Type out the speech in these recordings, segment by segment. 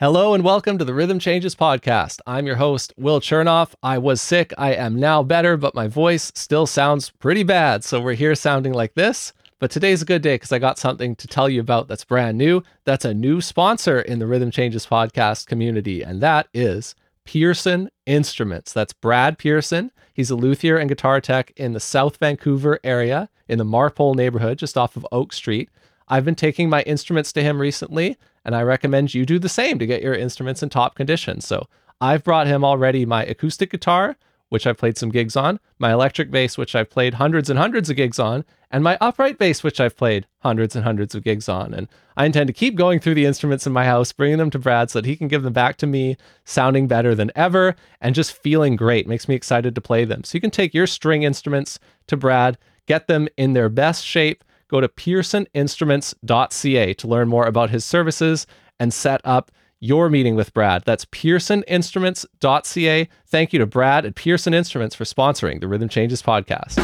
Hello and welcome to the Rhythm Changes podcast. I'm your host, Will Chernoff. I was sick. I am now better, but my voice still sounds pretty bad. So we're here sounding like this. But today's a good day because I got something to tell you about that's brand new. That's a new sponsor in the Rhythm Changes podcast community, and that is Pearson Instruments. That's Brad Pearson. He's a luthier and guitar tech in the South Vancouver area in the Marpole neighborhood, just off of Oak Street. I've been taking my instruments to him recently, and I recommend you do the same to get your instruments in top condition. So I've brought him already my acoustic guitar, which I've played some gigs on, my electric bass, which I've played hundreds and hundreds of gigs on, and my upright bass, which I've played hundreds and hundreds of gigs on. And I intend to keep going through the instruments in my house, bringing them to Brad so that he can give them back to me, sounding better than ever and just feeling great. Makes me excited to play them. So you can take your string instruments to Brad, get them in their best shape. Go to pearsoninstruments.ca to learn more about his services and set up your meeting with Brad. That's pearsoninstruments.ca. Thank you to Brad at Pearson Instruments for sponsoring the Rhythm Changes podcast.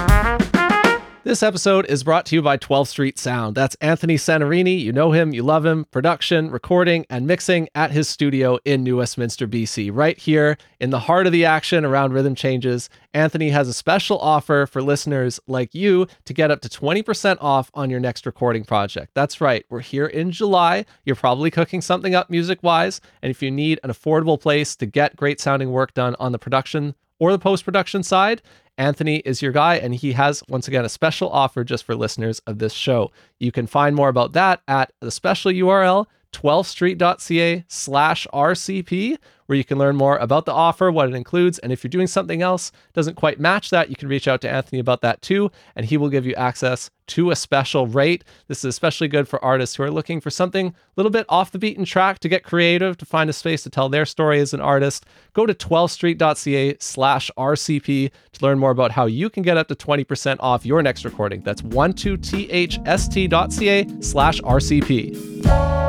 This episode is brought to you by 12th Street Sound. That's Anthony Sanarini. You know him, you love him. Production, recording, and mixing at his studio in New Westminster, BC. Right here in the heart of the action around rhythm changes, Anthony has a special offer for listeners like you to get up to 20% off on your next recording project. That's right, we're here in July. You're probably cooking something up music wise. And if you need an affordable place to get great sounding work done on the production or the post production side, Anthony is your guy, and he has, once again, a special offer just for listeners of this show. You can find more about that at the special URL 12thstreet.ca slash RCP, where you can learn more about the offer, what it includes, and if you're doing something else doesn't quite match that, you can reach out to Anthony about that too, and he will give you access to a special rate. This is especially good for artists who are looking for something a little bit off the beaten track to get creative, to find a space to tell their story as an artist. Go to 12thstreet.ca slash RCP to learn more about how you can get up to 20% off your next recording. That's 12thst.ca slash RCP.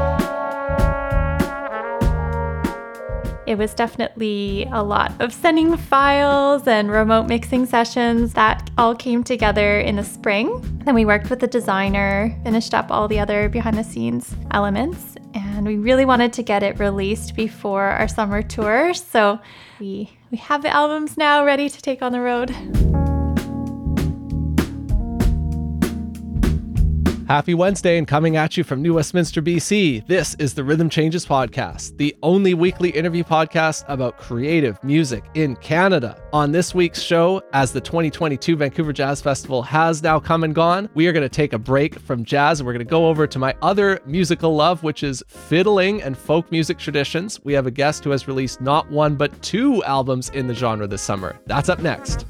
It was definitely a lot of sending files and remote mixing sessions that all came together in the spring. Then we worked with the designer, finished up all the other behind the scenes elements, and we really wanted to get it released before our summer tour. So we we have the albums now ready to take on the road. Happy Wednesday and coming at you from New Westminster, BC. This is the Rhythm Changes Podcast, the only weekly interview podcast about creative music in Canada. On this week's show, as the 2022 Vancouver Jazz Festival has now come and gone, we are going to take a break from jazz and we're going to go over to my other musical love, which is fiddling and folk music traditions. We have a guest who has released not one but two albums in the genre this summer. That's up next.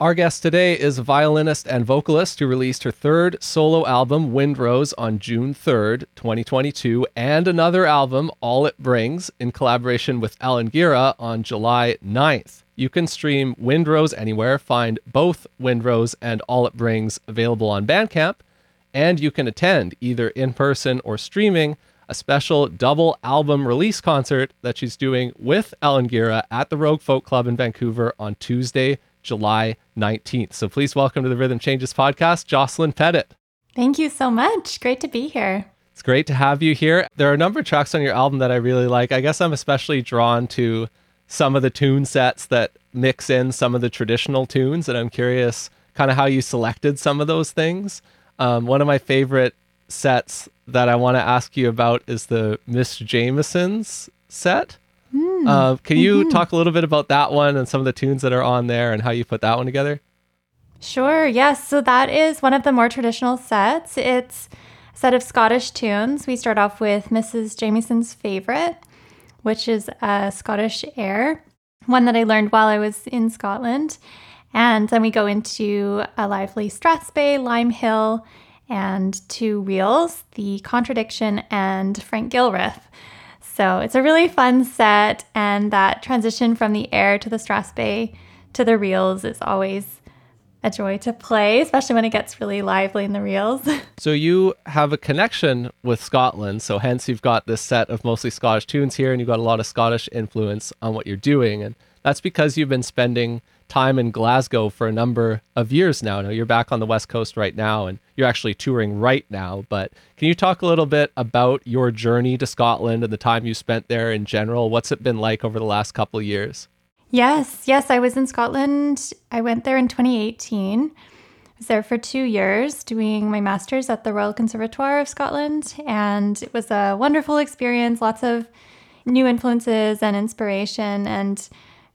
Our guest today is violinist and vocalist who released her third solo album, Windrose, on June 3rd, 2022, and another album, All It Brings, in collaboration with Ellen Gira on July 9th. You can stream Windrose anywhere, find both Windrose and All It Brings available on Bandcamp, and you can attend either in person or streaming a special double album release concert that she's doing with Ellen Gira at the Rogue Folk Club in Vancouver on Tuesday, July 19th. So please welcome to the Rhythm Changes podcast, Jocelyn Pettit. Thank you so much. Great to be here. It's great to have you here. There are a number of tracks on your album that I really like. I guess I'm especially drawn to some of the tune sets that mix in some of the traditional tunes, and I'm curious kind of how you selected some of those things. Um, one of my favorite sets that I want to ask you about is the Miss Jameson's set. Mm. Uh, can you mm-hmm. talk a little bit about that one and some of the tunes that are on there and how you put that one together? Sure, yes. So that is one of the more traditional sets. It's a set of Scottish tunes. We start off with Mrs. Jamieson's Favorite, which is a Scottish air, one that I learned while I was in Scotland. And then we go into a lively Strathspey, Lime Hill, and two reels, The Contradiction and Frank Gilruth. So it's a really fun set, and that transition from the air to the Strathspey to the reels is always a joy to play, especially when it gets really lively in the reels. so you have a connection with Scotland, so hence you've got this set of mostly Scottish tunes here, and you've got a lot of Scottish influence on what you're doing, and that's because you've been spending time in Glasgow for a number of years now. Now you're back on the West Coast right now and you're actually touring right now. But can you talk a little bit about your journey to Scotland and the time you spent there in general? What's it been like over the last couple of years? Yes, yes, I was in Scotland. I went there in 2018. I was there for two years doing my master's at the Royal Conservatoire of Scotland, and it was a wonderful experience. Lots of new influences and inspiration, and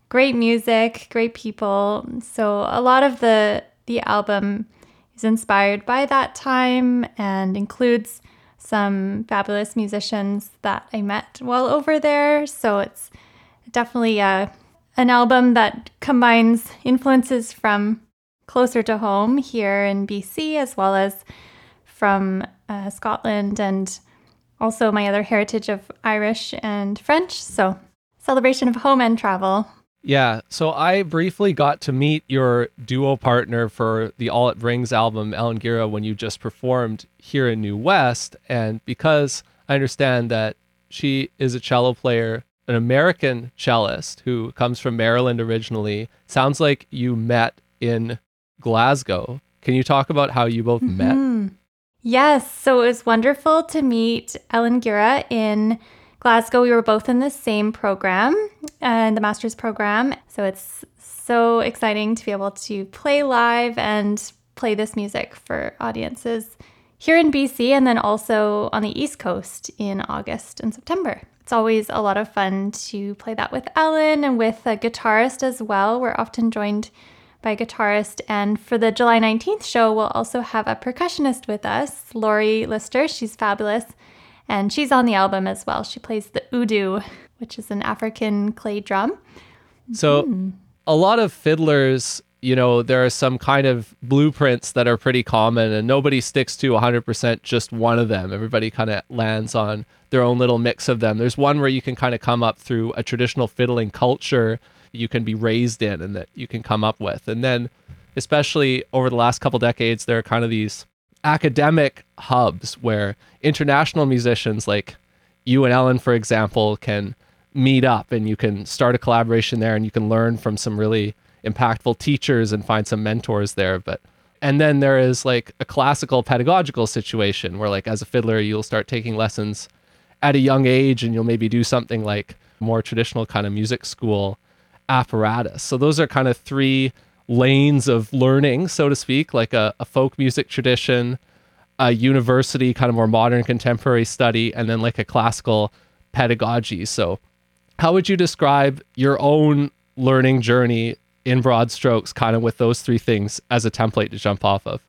great music, great people. So a lot of the the album is inspired by that time and includes some fabulous musicians that I met while over there. So it's definitely a an album that combines influences from closer to home here in BC, as well as from uh, Scotland and also my other heritage of Irish and French. So, celebration of home and travel. Yeah, so I briefly got to meet your duo partner for the All It Brings album, Ellen Gira, when you just performed here in New West. And because I understand that she is a cello player an American cellist who comes from Maryland originally. Sounds like you met in Glasgow. Can you talk about how you both mm-hmm. met? Yes. So it was wonderful to meet Ellen Gira in Glasgow. We were both in the same program and uh, the master's program. So it's so exciting to be able to play live and play this music for audiences here in BC and then also on the East Coast in August and September. It's always a lot of fun to play that with Ellen and with a guitarist as well. We're often joined by a guitarist. And for the July 19th show, we'll also have a percussionist with us, Lori Lister. She's fabulous. And she's on the album as well. She plays the udu, which is an African clay drum. So, mm. a lot of fiddlers you know, there are some kind of blueprints that are pretty common and nobody sticks to 100% just one of them. Everybody kind of lands on their own little mix of them. There's one where you can kind of come up through a traditional fiddling culture you can be raised in and that you can come up with. And then, especially over the last couple decades, there are kind of these academic hubs where international musicians like you and Ellen, for example, can meet up and you can start a collaboration there and you can learn from some really impactful teachers and find some mentors there. But and then there is like a classical pedagogical situation where like as a fiddler you'll start taking lessons at a young age and you'll maybe do something like more traditional kind of music school apparatus. So those are kind of three lanes of learning, so to speak, like a, a folk music tradition, a university kind of more modern contemporary study, and then like a classical pedagogy. So how would you describe your own learning journey in broad strokes, kind of with those three things as a template to jump off of.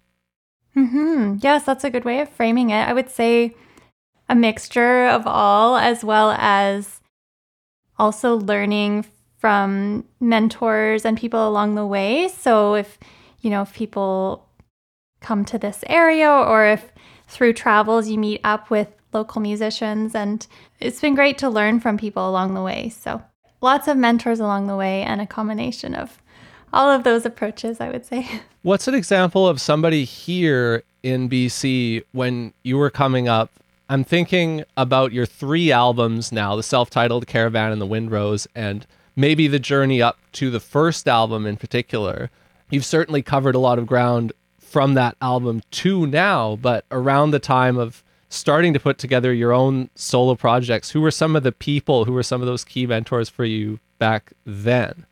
Hmm. Yes, that's a good way of framing it. I would say a mixture of all, as well as also learning from mentors and people along the way. So if you know if people come to this area, or if through travels you meet up with local musicians, and it's been great to learn from people along the way. So lots of mentors along the way, and a combination of all of those approaches, I would say. What's an example of somebody here in BC when you were coming up? I'm thinking about your three albums now the self titled Caravan and the Windrose, and maybe the journey up to the first album in particular. You've certainly covered a lot of ground from that album to now, but around the time of starting to put together your own solo projects, who were some of the people, who were some of those key mentors for you back then?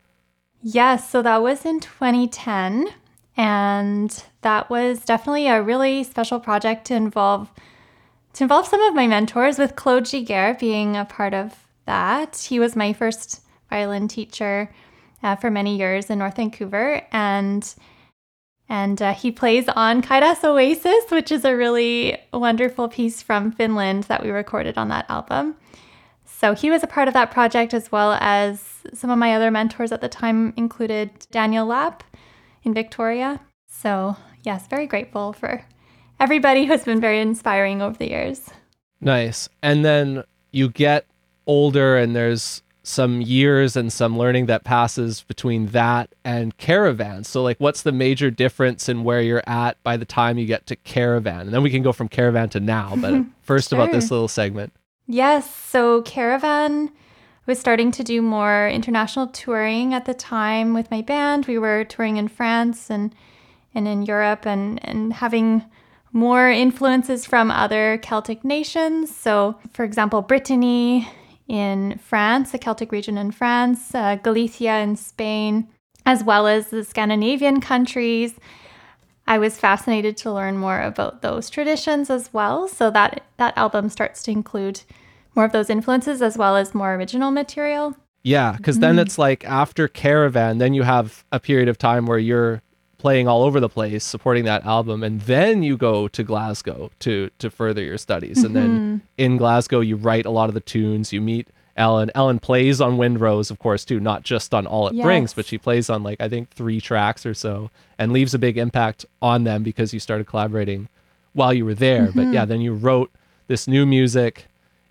Yes, so that was in 2010. And that was definitely a really special project to involve to involve some of my mentors, with Claude Giguère being a part of that. He was my first violin teacher uh, for many years in North Vancouver, and and uh, he plays on Kaidas Oasis, which is a really wonderful piece from Finland that we recorded on that album. So he was a part of that project as well as some of my other mentors at the time included Daniel Lapp in Victoria. So, yes, very grateful for everybody who's been very inspiring over the years. Nice. And then you get older and there's some years and some learning that passes between that and caravan. So like what's the major difference in where you're at by the time you get to caravan? And then we can go from caravan to now, but first sure. about this little segment. Yes. So Caravan was starting to do more international touring at the time with my band. We were touring in France and and in Europe and and having more influences from other Celtic nations. So, for example, Brittany in France, the Celtic region in France, uh, Galicia in Spain, as well as the Scandinavian countries. I was fascinated to learn more about those traditions as well. So that that album starts to include more of those influences as well as more original material. Yeah, because then it's like after Caravan, then you have a period of time where you're playing all over the place, supporting that album, and then you go to Glasgow to to further your studies. And then mm-hmm. in Glasgow, you write a lot of the tunes. You meet Ellen. Ellen plays on Windrose, of course, too, not just on All It Brings, but she plays on like I think three tracks or so, and leaves a big impact on them because you started collaborating while you were there. But mm-hmm. yeah, then you wrote this new music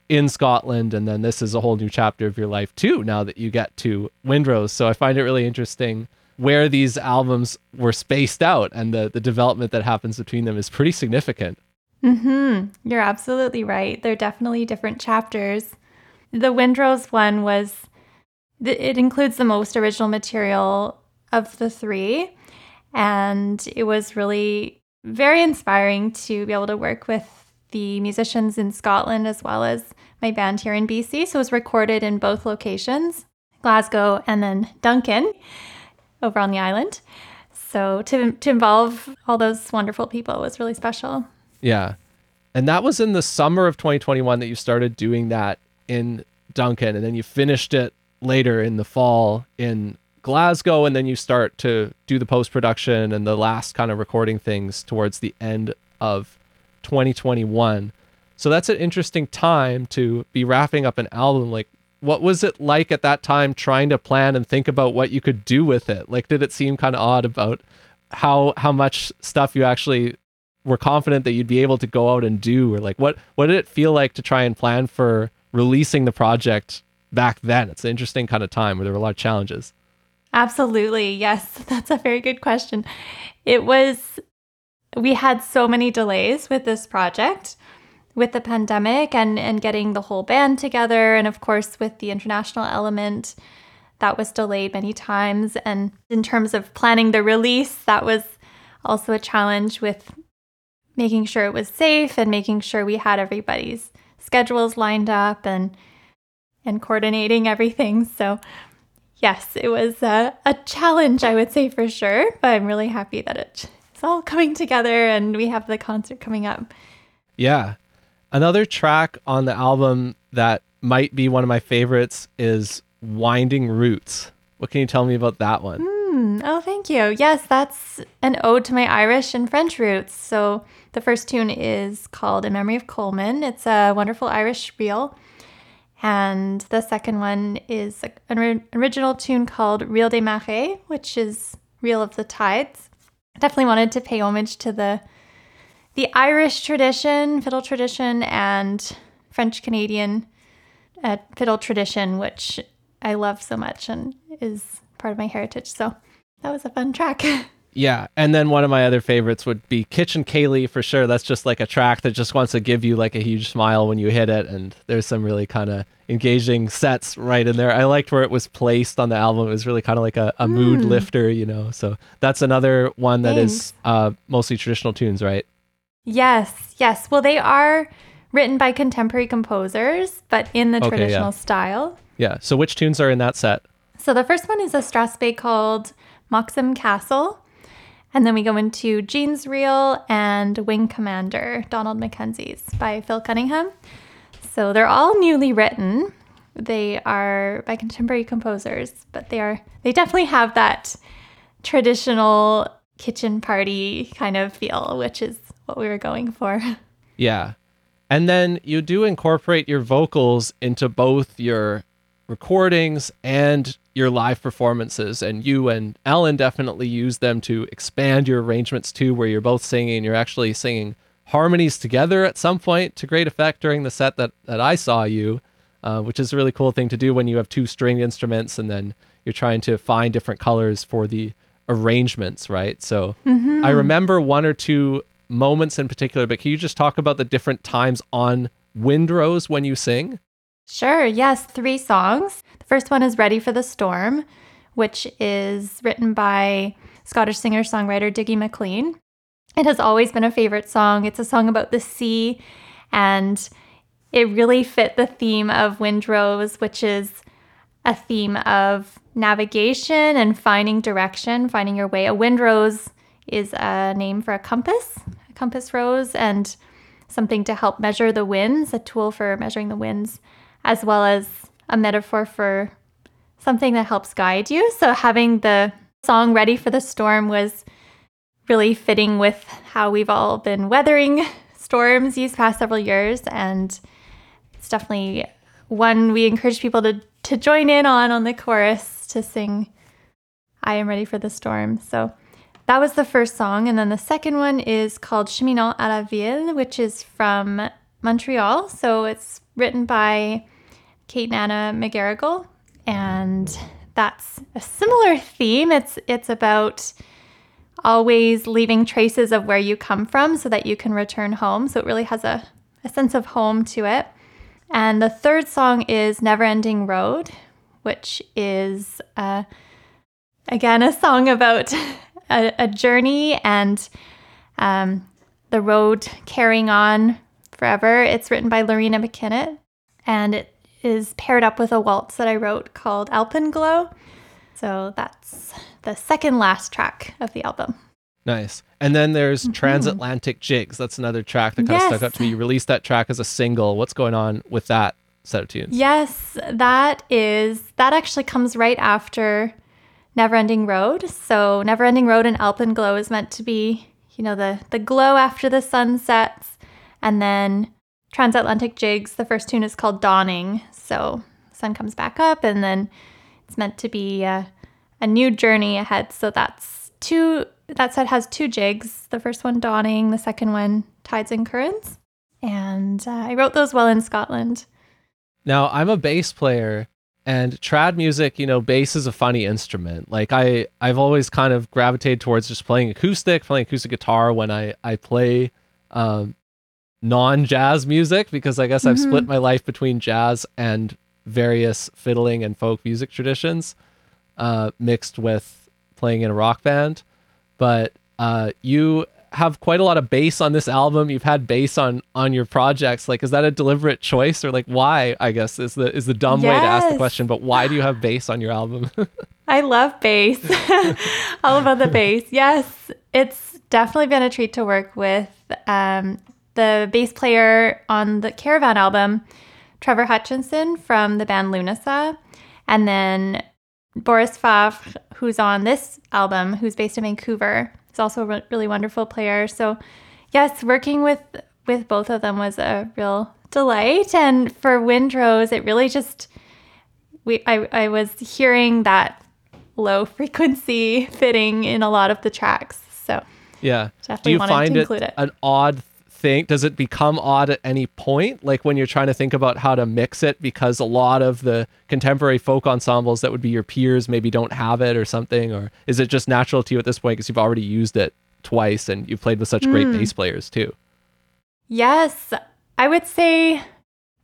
in Scotland, and then this is a whole new chapter of your life too. Now that you get to Windrose, so I find it really interesting where these albums were spaced out, and the the development that happens between them is pretty significant. hmm You're absolutely right. They're definitely different chapters. The Windrose one was, it includes the most original material of the three. And it was really very inspiring to be able to work with the musicians in Scotland as well as my band here in BC. So it was recorded in both locations, Glasgow and then Duncan over on the island. So to, to involve all those wonderful people was really special. Yeah. And that was in the summer of 2021 that you started doing that in Duncan. And then you finished it later in the fall in Glasgow. And then you start to do the post production and the last kind of recording things towards the end of 2021. So that's an interesting time to be wrapping up an album. Like, what was it like at that time trying to plan and think about what you could do with it? Like, did it seem kind of odd about how how much stuff you actually were confident that you'd be able to go out and do or like what what did it feel like to try and plan for releasing the project back then it's an interesting kind of time where there were a lot of challenges Absolutely. Yes, that's a very good question. It was, we had so many delays with this project with the pandemic and, and getting the whole band together. And of course, with the international element, that was delayed many times. And in terms of planning the release, that was also a challenge with making sure it was safe and making sure we had everybody's schedules lined up and and coordinating everything. So yes, it was a, a challenge, I would say for sure, but I'm really happy that it, it's all coming together and we have the concert coming up. yeah another track on the album that might be one of my favorites is winding roots what can you tell me about that one Hmm, oh, thank you. Yes, that's an ode to my Irish and French roots. So the first tune is called In Memory of Coleman. It's a wonderful Irish reel. And the second one is an original tune called Reel des Marais, which is Reel of the Tides. Definitely wanted to pay homage to the the Irish tradition, fiddle tradition, and French Canadian uh, fiddle tradition, which I love so much and is part of my heritage. So that was a fun track. Yeah, and then one of my other favorites would be Kitchen Ceilidh for sure. That's just like a track that just wants to give you like a huge smile when you hit it, and there's some really kind of engaging sets right in there. I liked where it was placed on the album. It was really kind of like a, a mood lifter, you know. So that's another one that is Thanks. uh, mostly traditional tunes, right? Yes, yes. Well, they are written by contemporary composers, but in the Okay, yeah. traditional style. Yeah. So which tunes are in that set? So the first one is a Strathspey called Moxham Castle. And then we go into Jean's Reel and Wing Commander, Donald Mackenzie's by Phil Cunningham. So they're all newly written. They are by contemporary composers, but they are they definitely have that traditional kitchen party kind of feel, which is what we were going for. Yeah. And then you do incorporate your vocals into both your recordings and your live performances. And you and Ellen definitely use them to expand your arrangements too, where you're both singing. You're actually singing harmonies together at some point to great effect during the set that, that I saw you, uh, which is a really cool thing to do when you have two stringed instruments and then you're trying to find different colors for the arrangements, right? So I remember one or two moments in particular, but can you just talk about the different times on Windrose when you sing? Sure, yes, three songs. The first one is Ready for the Storm, which is written by Scottish singer songwriter Dougie MacLean. It has always been a favorite song. It's a song about the sea, and it really fit the theme of Windrose, which is a theme of navigation and finding direction, finding your way. A windrose is a name for a compass, compass rose, and something to help measure the winds, a tool for measuring the winds, as well as a metaphor for something that helps guide you. So having the song Ready for the Storm was really fitting with how we've all been weathering storms these past several years. And it's definitely one we encourage people to, to join in on on the chorus to sing I am ready for the storm. So that was the first song. And then the second one is called Cheminant à la Ville, which is from Montreal. So it's written by Kate and Anna McGarrigle. And that's a similar theme. It's it's about always leaving traces of where you come from so that you can return home. So it really has a, a sense of home to it. And the third song is Never Ending Road, which is uh, again a song about a, a journey and um, the road carrying on forever. It's written by Loreena McKennitt and it is paired up with a waltz that I wrote called Alpenglow. So that's the second last track of the album. Nice. And then there's mm-hmm. Transatlantic Jigs. That's another track that kind yes. of stuck out to me. You released that track as a single. What's going on with that set of tunes? Yes, that is that actually comes right after Neverending Road. So Neverending Road and Alpenglow is meant to be, you know, the the glow after the sun sets. And then Transatlantic Jigs, the first tune is called Dawning. So sun comes back up and then it's meant to be a, a new journey ahead. So that's two, that set has two jigs. The first one, Dawning, the second one, Tides and Currents. And uh, I wrote those while in Scotland. Now, I'm a bass player and trad music, you know, bass is a funny instrument. Like I I've always kind of gravitated towards just playing acoustic, playing acoustic guitar when I I play um, non-jazz music because I guess mm-hmm. I've split my life between jazz and various fiddling and folk music traditions uh, mixed with playing in a rock band. But uh, you have quite a lot of bass on this album. You've had bass on on your projects. Like, is that a deliberate choice or like why? I guess is the is the dumb yes. way to ask the question. But why do you have bass on your album? I love bass. All about the bass. Yes, it's definitely been a treat to work with. Um, the bass player on the Caravan album Trevor Hutchinson from the band Lunasa, and then Boris Favre, who's on this album, who's based in Vancouver, is also a really wonderful player. So, yes, working with with both of them was a real delight. And for Windrose, it really just we I, I was hearing that low frequency fitting in a lot of the tracks. So yeah, do you find it, it, an odd think does it become odd at any point? Like when you're trying to think about how to mix it because a lot of the contemporary folk ensembles that would be your peers maybe don't have it or something? Or is it just natural to you at this point because you've already used it twice and you've played with such great mm. bass players too? Yes. I would say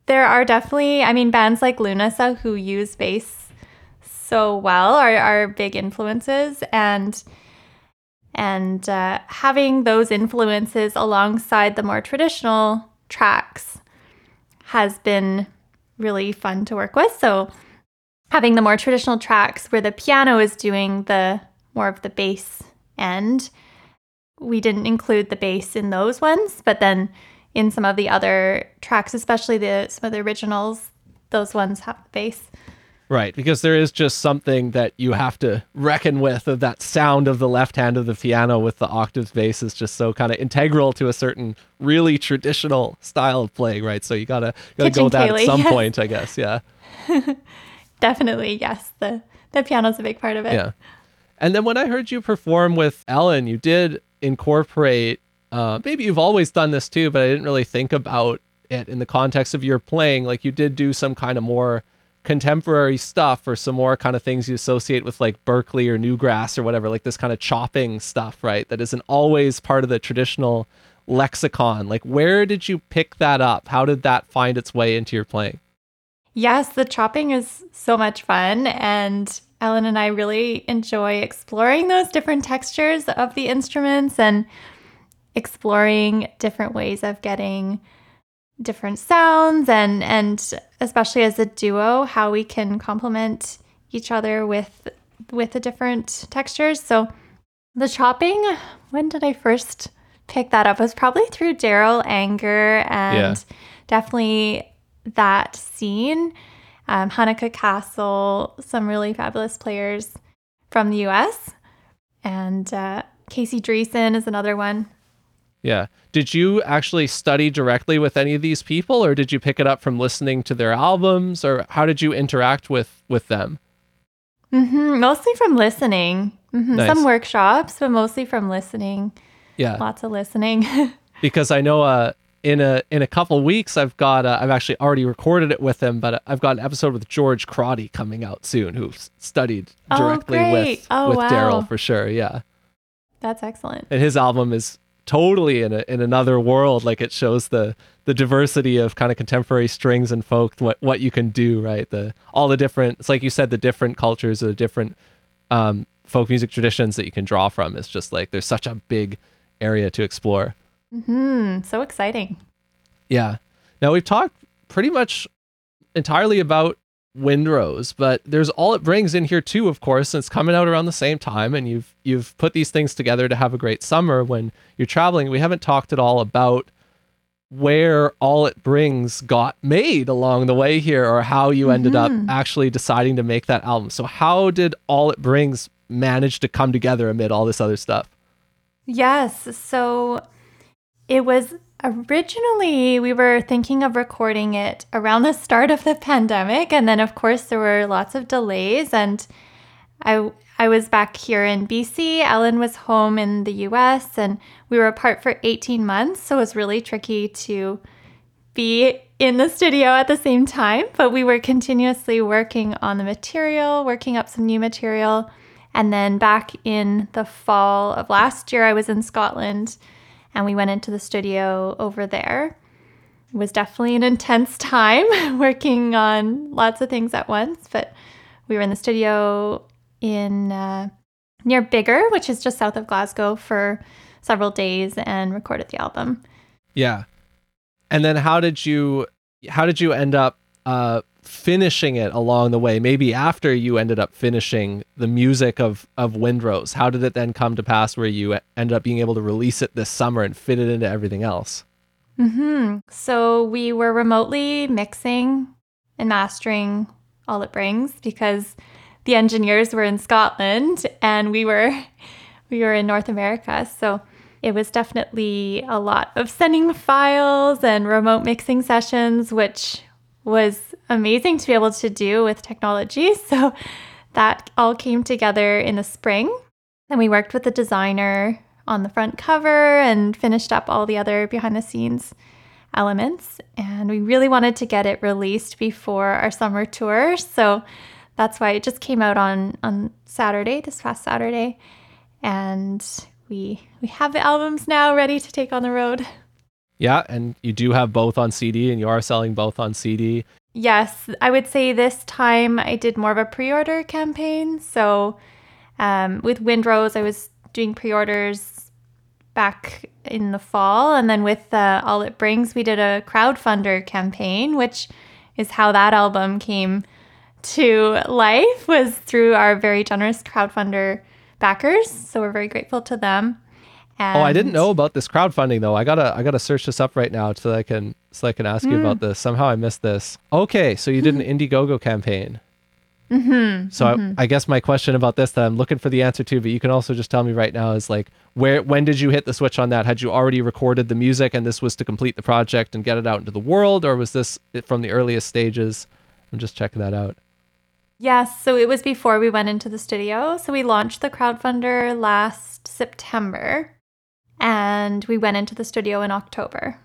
there are definitely i mean bands like lunasa who use bass so well are, are big influences. And and uh, having those influences alongside the more traditional tracks has been really fun to work with. So, having the more traditional tracks where the piano is doing the more of the bass end, we didn't include the bass in those ones, but then in some of the other tracks, especially the some of the originals, those ones have the bass. Right, because there is just something that you have to reckon with of that sound of the left hand of the piano with the octaves bass is just so kind of integral to a certain really traditional style of playing, right? So you gotta gotta Kitchen go with that at some yes. point, I guess. Yeah. Definitely, yes. The the piano's a big part of it. Yeah. And then when I heard you perform with Ellen, you did incorporate uh, maybe you've always done this too, but I didn't really think about it in the context of your playing. Like you did do some kind of more contemporary stuff or some more kind of things you associate with like Berklee or Newgrass or whatever, like this kind of chopping stuff, right? That isn't always part of the traditional lexicon. Like, where did you pick that up? How did that find its way into your playing? Yes, the chopping is so much fun. And Ellen and I really enjoy exploring those different textures of the instruments and exploring different ways of getting different sounds and and especially as a duo how we can complement each other with with the different textures so the chopping when did i first pick that up it was probably through darol anger and Yeah. definitely that scene um, Hanneke Cassel, some really fabulous players from the US. And uh, Casey Driessen is another one. Yeah. Did you actually study directly with any of these people or did you pick it up from listening to their albums or how did you interact with with them? hmm Mostly from listening. hmm Nice. Some workshops, but mostly from listening. Yeah. Lots of listening. because I know uh in a in a couple weeks I've got uh, I've actually already recorded it with him, but I've got an episode with George Crotty coming out soon, who studied Oh, directly great. with Oh, with wow. Darol for sure. Yeah, That's excellent. and his album is totally in a, in another world. Like it shows the the diversity of kind of contemporary strings and folk, what what you can do, right? The all the different. It's like you said, the different cultures, the different um, folk music traditions that you can draw from. It's just like there's such a big area to explore. Hmm. So exciting. Yeah. Now we've talked pretty much entirely about Windrose, but there's all it brings in here too, of course, and it's coming out around the same time and you've you've put these things together to have a great summer when you're traveling. We haven't talked at all about where all it brings got made along the way here or how you ended up mm-hmm. actually deciding to make that album. So how did all it brings manage to come together amid all this other stuff? Yes. So it was originally, we were thinking of recording it around the start of the pandemic. And then, of course, there were lots of delays. And I, I was back here in BC. Ellen was home in the US, and we were apart for 18 months. So it was really tricky to be in the studio at the same time, but we were continuously working on the material, working up some new material. And then back in the fall of last year, I was in Scotland and we went into the studio over there. It was definitely an intense time working on lots of things at once, but we were in the studio in uh, near Biggar, which is just south of Glasgow, for several days and recorded the album. Yeah. And then how did you how did you end up uh finishing it along the way? Maybe after you ended up finishing the music of of Windrose. How did it then come to pass where you ended up being able to release it this summer and fit it into everything else? hmm So we were remotely mixing and mastering all it brings because the engineers were in Scotland and we were we were in North America. So it was definitely a lot of sending files and remote mixing sessions, which was amazing to be able to do with technology. So that all came together in the spring. And we worked with the designer on the front cover and finished up all the other behind the scenes elements. And we really wanted to get it released before our summer tour. So that's why it just came out on, on Saturday, this past Saturday. And we we have the albums now ready to take on the road. Yeah, and you do have both on CD and you are selling both on CD. Yes, I would say this time I did more of a pre-order campaign. So um, with Windrose, I was doing pre-orders back in the fall, and then with uh, All It Brings, we did a crowdfunder campaign, which is how that album came to life. Was through our very generous crowdfunder backers. So we're very grateful to them. And Oh, I didn't know about this crowdfunding though. I gotta I gotta search this up right now so I can so I can ask you about mm. this. Somehow I missed this. Okay, so you did an mm-hmm. Indiegogo campaign. Mm-hmm, so I, mm-hmm. I guess my question about this that I'm looking for the answer to, but you can also just tell me right now is like where when did you hit the switch on that? Had you already recorded the music and this was to complete the project and get it out into the world, or was this from the earliest stages? I'm just checking that out. Yes, so it was before we went into the studio. So we launched the crowdfunder last September and we went into the studio in October.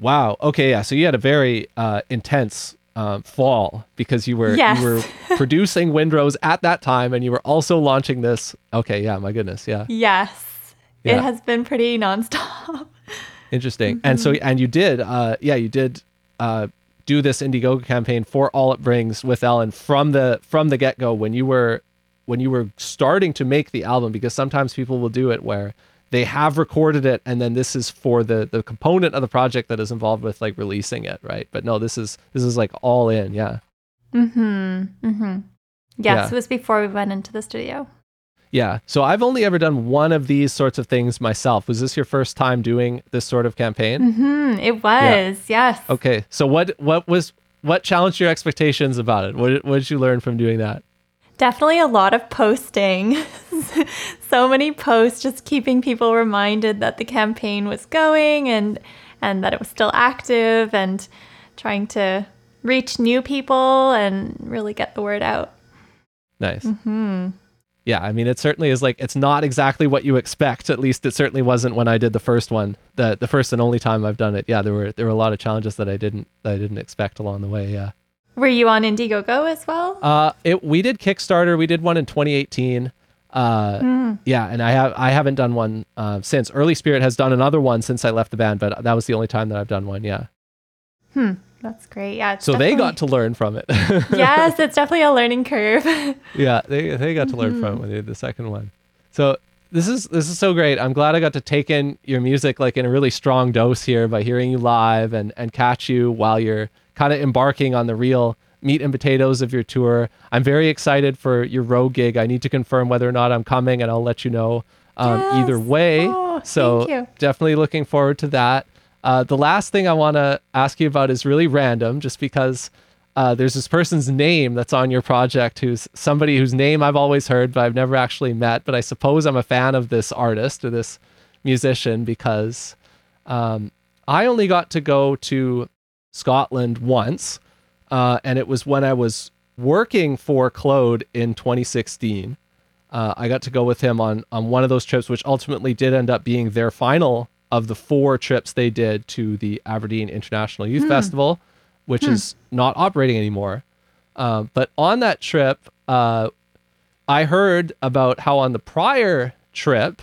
Wow. Okay. Yeah. So you had a very uh, intense um, fall because you were Yes. you were producing Windrose at that time, and you were also launching this. Okay. Yeah. My goodness. Yeah. Yes, Yeah. it has been pretty nonstop. Interesting. And Mm-hmm. so and you did. Uh, yeah. You did. Uh, do this Indiegogo campaign for All It Brings with Ellen from the from the get go when you were when you were starting to make the album because sometimes people will do it where they have recorded it and then this is for the the component of the project that is involved with like releasing it right? But no this is this is like all in yeah. Mm-hmm mm-hmm. Yes Yeah. it was before we went into the studio. Yeah so i've only ever done one of these sorts of things myself. Was this your first time doing this sort of campaign? Mm-hmm it was yes. Okay so what what was what challenged your expectations about it? What, what did you learn from doing that? Definitely a lot of posting. so many posts just keeping people reminded that the campaign was going and and that it was still active and trying to reach new people and really get the word out. nice Hmm. yeah i mean it certainly is like it's not exactly what you expect at least it certainly wasn't when i did the first one the the first and only time i've done it yeah there were there were a lot of challenges that i didn't that i didn't expect along the way yeah Were you on Indiegogo as well? uh it we did kickstarter we did one in 2018 uh yeah and i have i haven't done one uh, since early spirit has done another one since i left the band but that was the only time that i've done one yeah Hmm. That's great. Yeah. so they got to learn from it yes, it's definitely a learning curve. yeah they, they got to learn from it when they did the second one so this is this is so great i'm glad i got to take in your music like in a really strong dose here by hearing you live and and catch you while you're kind of embarking on the real meat and potatoes of your tour. I'm very excited for your road gig. I need to confirm whether or not i'm coming and i'll let you know um, either way. Oh, so definitely looking forward to that. Uh, the last thing i want to ask you about is really random just because uh, there's this person's name that's on your project who's somebody whose name I've always heard, but I've never actually met. But I suppose I'm a fan of this artist or this musician because um, I only got to go to Scotland once, uh, and it was when I was working for Claude in 2016. Uh, I got to go with him on on one of those trips, which ultimately did end up being their final of the four trips they did to the Aberdeen International Youth Festival, which is not operating anymore. Um, but on that trip, uh, I heard about how on the prior trip,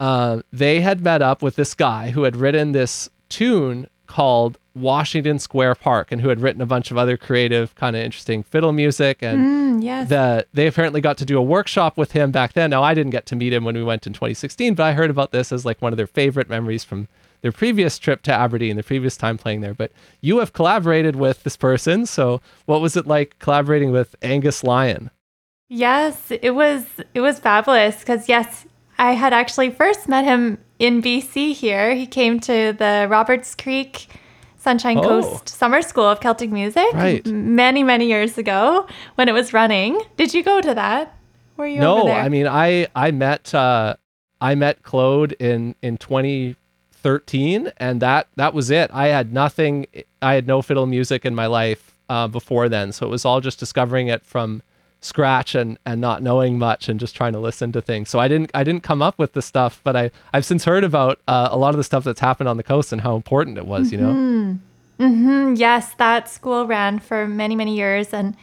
uh, they had met up with this guy who had written this tune called Washington Square Park and who had written a bunch of other creative, kind of interesting fiddle music. And Mm, yes. the, they apparently got to do a workshop with him back then. Now, I didn't get to meet him when we went in 2016, but I heard about this as like one of their favorite memories from their previous trip to Aberdeen, their previous time playing there. But you have collaborated with this person. So, what was it like collaborating with Angus Lyon? Yes, it was it was fabulous because yes, I had actually first met him in BC here. He came to the Roberts Creek Sunshine Oh. Coast Summer School of Celtic Music Right. many many years ago when it was running. Did you go to that? Were you over no? I mean, I I met uh, I met Claude in in 2013, and that that was it. I had nothing. I had no fiddle music in my life uh, before then, so it was all just discovering it from scratch and and not knowing much and just trying to listen to things. So I didn't I didn't come up with the stuff, but I I've since heard about uh, a lot of the stuff that's happened on the coast and how important it was. You know. Mm, yes, that school ran for many, many years, and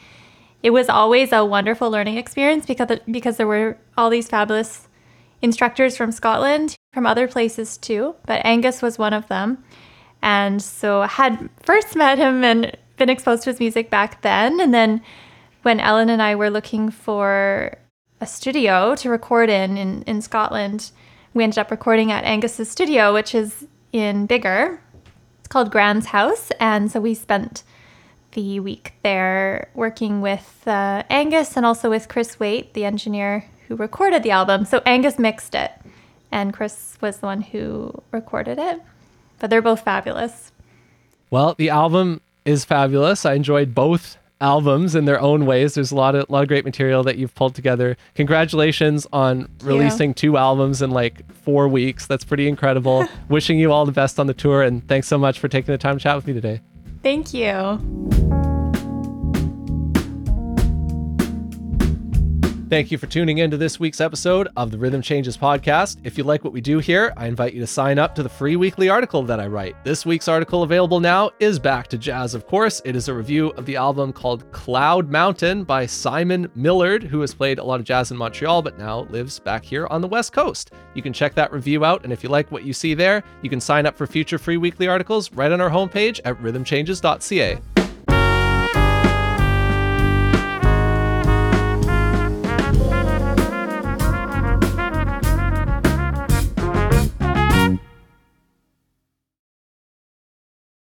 it was always a wonderful learning experience because because there were all these fabulous instructors from Scotland, from other places too. But Angus was one of them, and so I had first met him and been exposed to his music back then, and then when Ellen and I were looking for a studio to record in in, in Scotland, we ended up recording at Angus's studio, which is in Biggar. It's called Grand's House, and so we spent the week there working with uh, Angus and also with Chris Waite, the engineer who recorded the album. So Angus mixed it, and Chris was the one who recorded it. But they're both fabulous. Well, the album is fabulous. I enjoyed both albums in their own ways. There's a lot of lot of great material that you've pulled together. Congratulations on releasing two albums in like 4 weeks. That's pretty incredible. Wishing you all the best on the tour and thanks so much for taking the time to chat with me today. Thank you. Thank you for tuning in to this week's episode of the Rhythm Changes podcast. If you like what we do here, I invite you to sign up to the free weekly article that I write. This week's article available now is Back to Jazz, of course. It is a review of the album called Cloud Mountain by Simon Millard, who has played a lot of jazz in Montreal but now lives back here on the West Coast. You can check that review out, and if you like what you see there, you can sign up for future free weekly articles right on our homepage at rhythmchanges.ca.